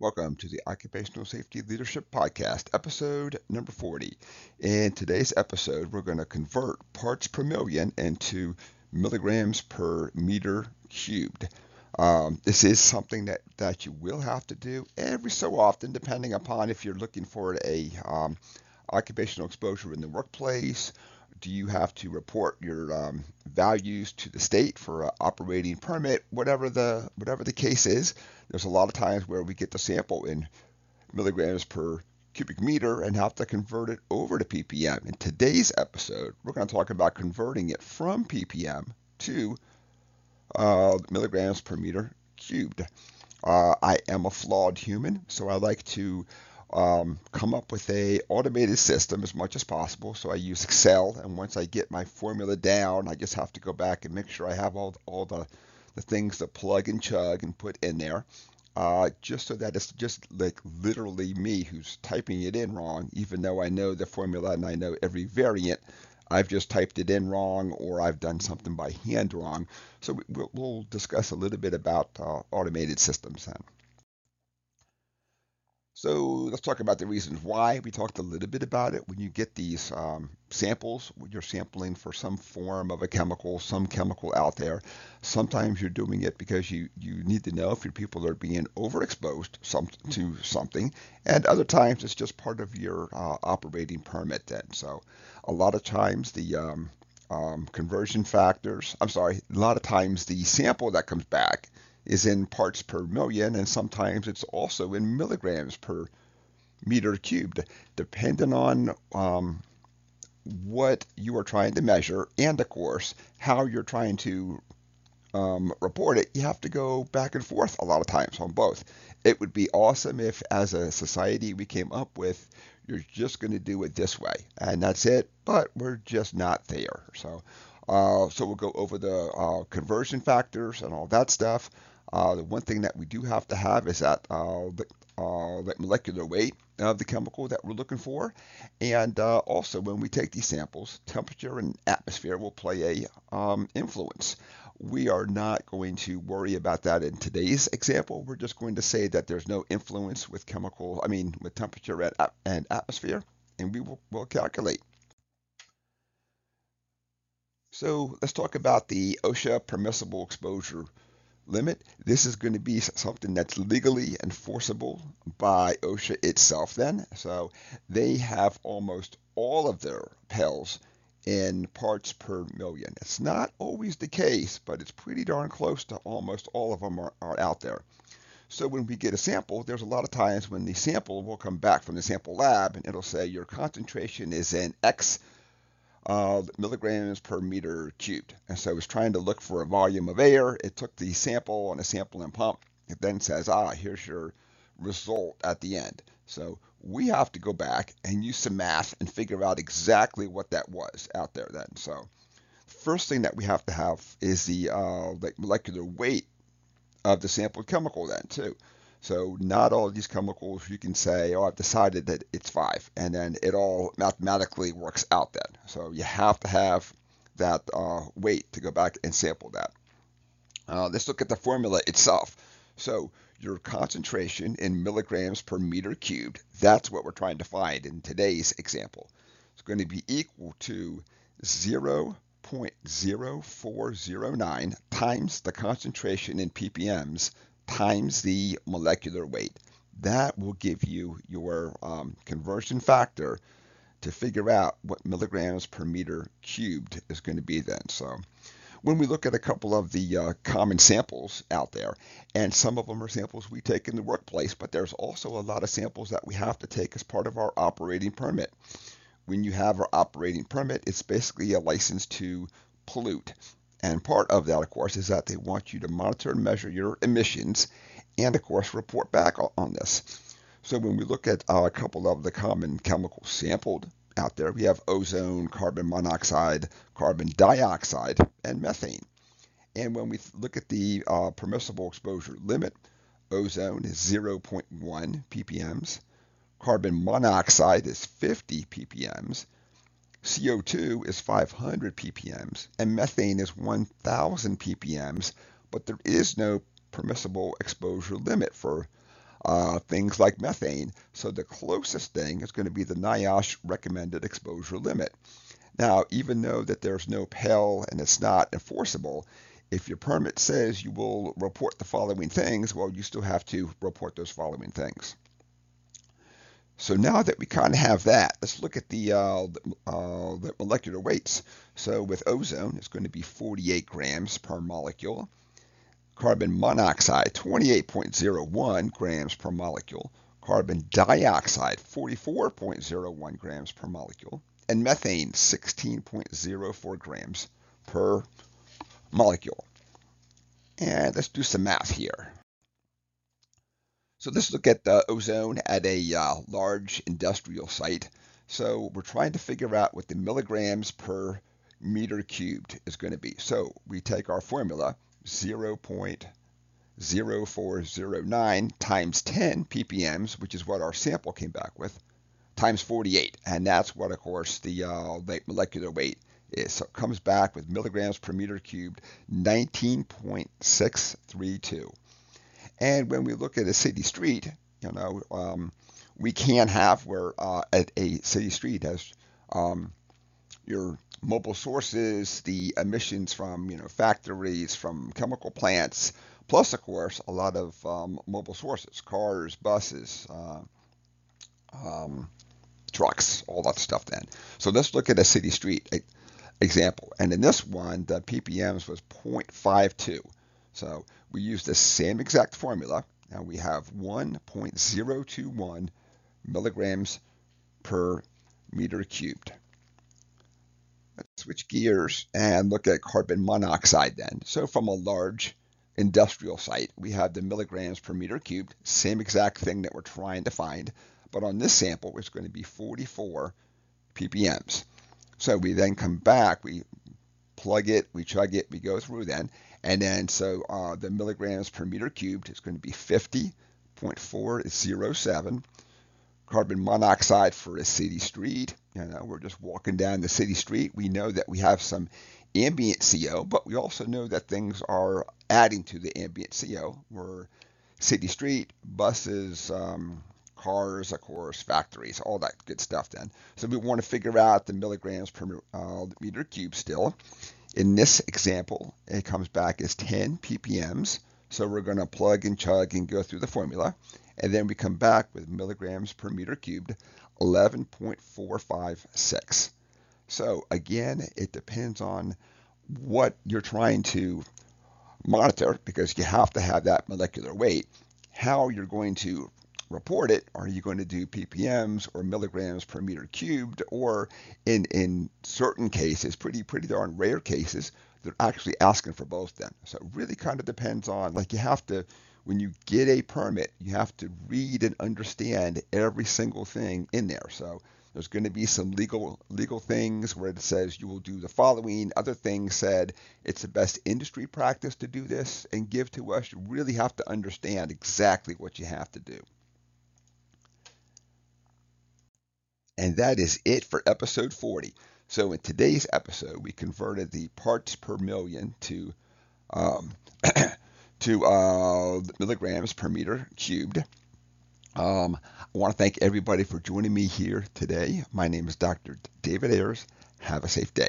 Welcome to the Occupational Safety Leadership Podcast, episode number 40. In today's episode, we're going to convert parts per million into milligrams per meter cubed. Um, this is something that, that you will have to do every so often, depending upon if you're looking for a um, occupational exposure in the workplace. Do you have to report your um, values to the state for an operating permit? Whatever the whatever the case is, there's a lot of times where we get the sample in milligrams per cubic meter and have to convert it over to ppm. In today's episode, we're going to talk about converting it from ppm to uh, milligrams per meter cubed. Uh, I am a flawed human, so I like to um, come up with a automated system as much as possible. So I use Excel, and once I get my formula down, I just have to go back and make sure I have all all the the things to plug and chug and put in there. Uh, just so that it's just like literally me who's typing it in wrong, even though I know the formula and I know every variant. I've just typed it in wrong or I've done something by hand wrong. So we'll, discuss a little bit about uh, automated systems then. So let's talk about the reasons why. We talked a little bit about it. When you get these um, samples, when you're sampling for some form of a chemical, some chemical out there, sometimes you're doing it because you, you need to know if your people are being overexposed some, to something, and other times it's just part of your uh, operating permit then. So a lot of times the um, um, conversion factors, I'm sorry, a lot of times the sample that comes back is in parts per million, and sometimes it's also in milligrams per meter cubed, depending on um, what you are trying to measure and, of course, how you're trying to um, report it. You have to go back and forth a lot of times on both. It would be awesome if, as a society, we came up with you're just going to do it this way, and that's it. But we're just not there. So, uh, so we'll go over the uh, conversion factors and all that stuff. Uh, the one thing that we do have to have is that uh, the, uh, the molecular weight of the chemical that we're looking for. And uh, also, when we take these samples, temperature and atmosphere will play a um, influence. We are not going to worry about that in today's example. We're just going to say that there's no influence with chemical, I mean, with temperature and, and atmosphere, and we will we'll calculate. So let's talk about the OSHA permissible exposure limit. This is going to be something that's legally enforceable by OSHA itself then. So they have almost all of their PELs in parts per million. It's not always the case, but it's pretty darn close to almost all of them are, are out there. So when we get a sample, there's a lot of times when the sample will come back from the sample lab and it'll say your concentration is in X uh, milligrams per meter cubed. And so I was trying to look for a volume of air. It took the sample on a sampling pump. It then says, ah, here's your result at the end. So we have to go back and use some math and figure out exactly what that was out there then. So first thing that we have to have is the uh, molecular weight of the sampled chemical then too. So not all these chemicals you can say, oh, I've decided that it's five, and then it all mathematically works out then. So you have to have that uh, weight to go back and sample that. Uh, let's look at the formula itself. So your concentration in milligrams per meter cubed, that's what we're trying to find in today's example. It's going to be equal to 0.0409 times the concentration in ppms times the molecular weight. That will give you your um, conversion factor to figure out what milligrams per meter cubed is going to be then. So when we look at a couple of the uh, common samples out there, and some of them are samples we take in the workplace, but there's also a lot of samples that we have to take as part of our operating permit. When you have our operating permit, it's basically a license to pollute. And part of that, of course, is that they want you to monitor and measure your emissions and, of course, report back on this. So when we look at uh, a couple of the common chemicals sampled out there, we have ozone, carbon monoxide, carbon dioxide, and methane. And when we look at the uh, permissible exposure limit, ozone is 0.1 ppms, carbon monoxide is 50 ppms, CO2 is 500 ppms and methane is 1000 ppms, but there is no permissible exposure limit for uh, things like methane. So the closest thing is going to be the NIOSH recommended exposure limit. Now, even though that there's no PEL and it's not enforceable, if your permit says you will report the following things, well, you still have to report those following things. So now that we kind of have that, let's look at the, uh, uh, the molecular weights. So with ozone, it's going to be 48 grams per molecule. Carbon monoxide, 28.01 grams per molecule. Carbon dioxide, 44.01 grams per molecule. And methane, 16.04 grams per molecule. And let's do some math here. So let's look at the ozone at a uh, large industrial site. So we're trying to figure out what the milligrams per meter cubed is going to be. So we take our formula, 0.0409 times 10 ppms, which is what our sample came back with, times 48. And that's what, of course, the uh, molecular weight is. So it comes back with milligrams per meter cubed, 19.632. And when we look at a city street, you know, um, we can have where uh, at a city street has um, your mobile sources, the emissions from you know factories, from chemical plants, plus of course a lot of um, mobile sources, cars, buses, uh, um, trucks, all that stuff. Then, so let's look at a city street example, and in this one the ppms was 0.52. So we use the same exact formula. Now we have 1.021 milligrams per meter cubed. Let's switch gears and look at carbon monoxide then. So from a large industrial site, we have the milligrams per meter cubed, same exact thing that we're trying to find, but on this sample, it's going to be 44 ppms. So we then come back, we plug it, we chug it, we go through then, and then so uh, the milligrams per meter cubed is going to be 50.407. Carbon monoxide for a city street. You know, we're just walking down the city street. We know that we have some ambient CO, but we also know that things are adding to the ambient CO. We're city street, buses, um, cars, of course, factories, all that good stuff then. So we want to figure out the milligrams per uh, meter cube still. In this example, it comes back as 10 ppms. So we're going to plug and chug and go through the formula. And then we come back with milligrams per meter cubed, 11.456. So again, it depends on what you're trying to monitor because you have to have that molecular weight, how you're going to report it, are you going to do ppms or milligrams per meter cubed, or in in certain cases, pretty pretty darn rare cases, they're actually asking for both then. So it really kind of depends on like you have to when you get a permit, you have to read and understand every single thing in there. So there's going to be some legal legal things where it says you will do the following. Other things said it's the best industry practice to do this and give to us. You really have to understand exactly what you have to do. And that is it for episode 40. So in today's episode, we converted the parts per million to um, to uh, milligrams per meter cubed. Um, I want to thank everybody for joining me here today. My name is Dr. David Ayers. Have a safe day.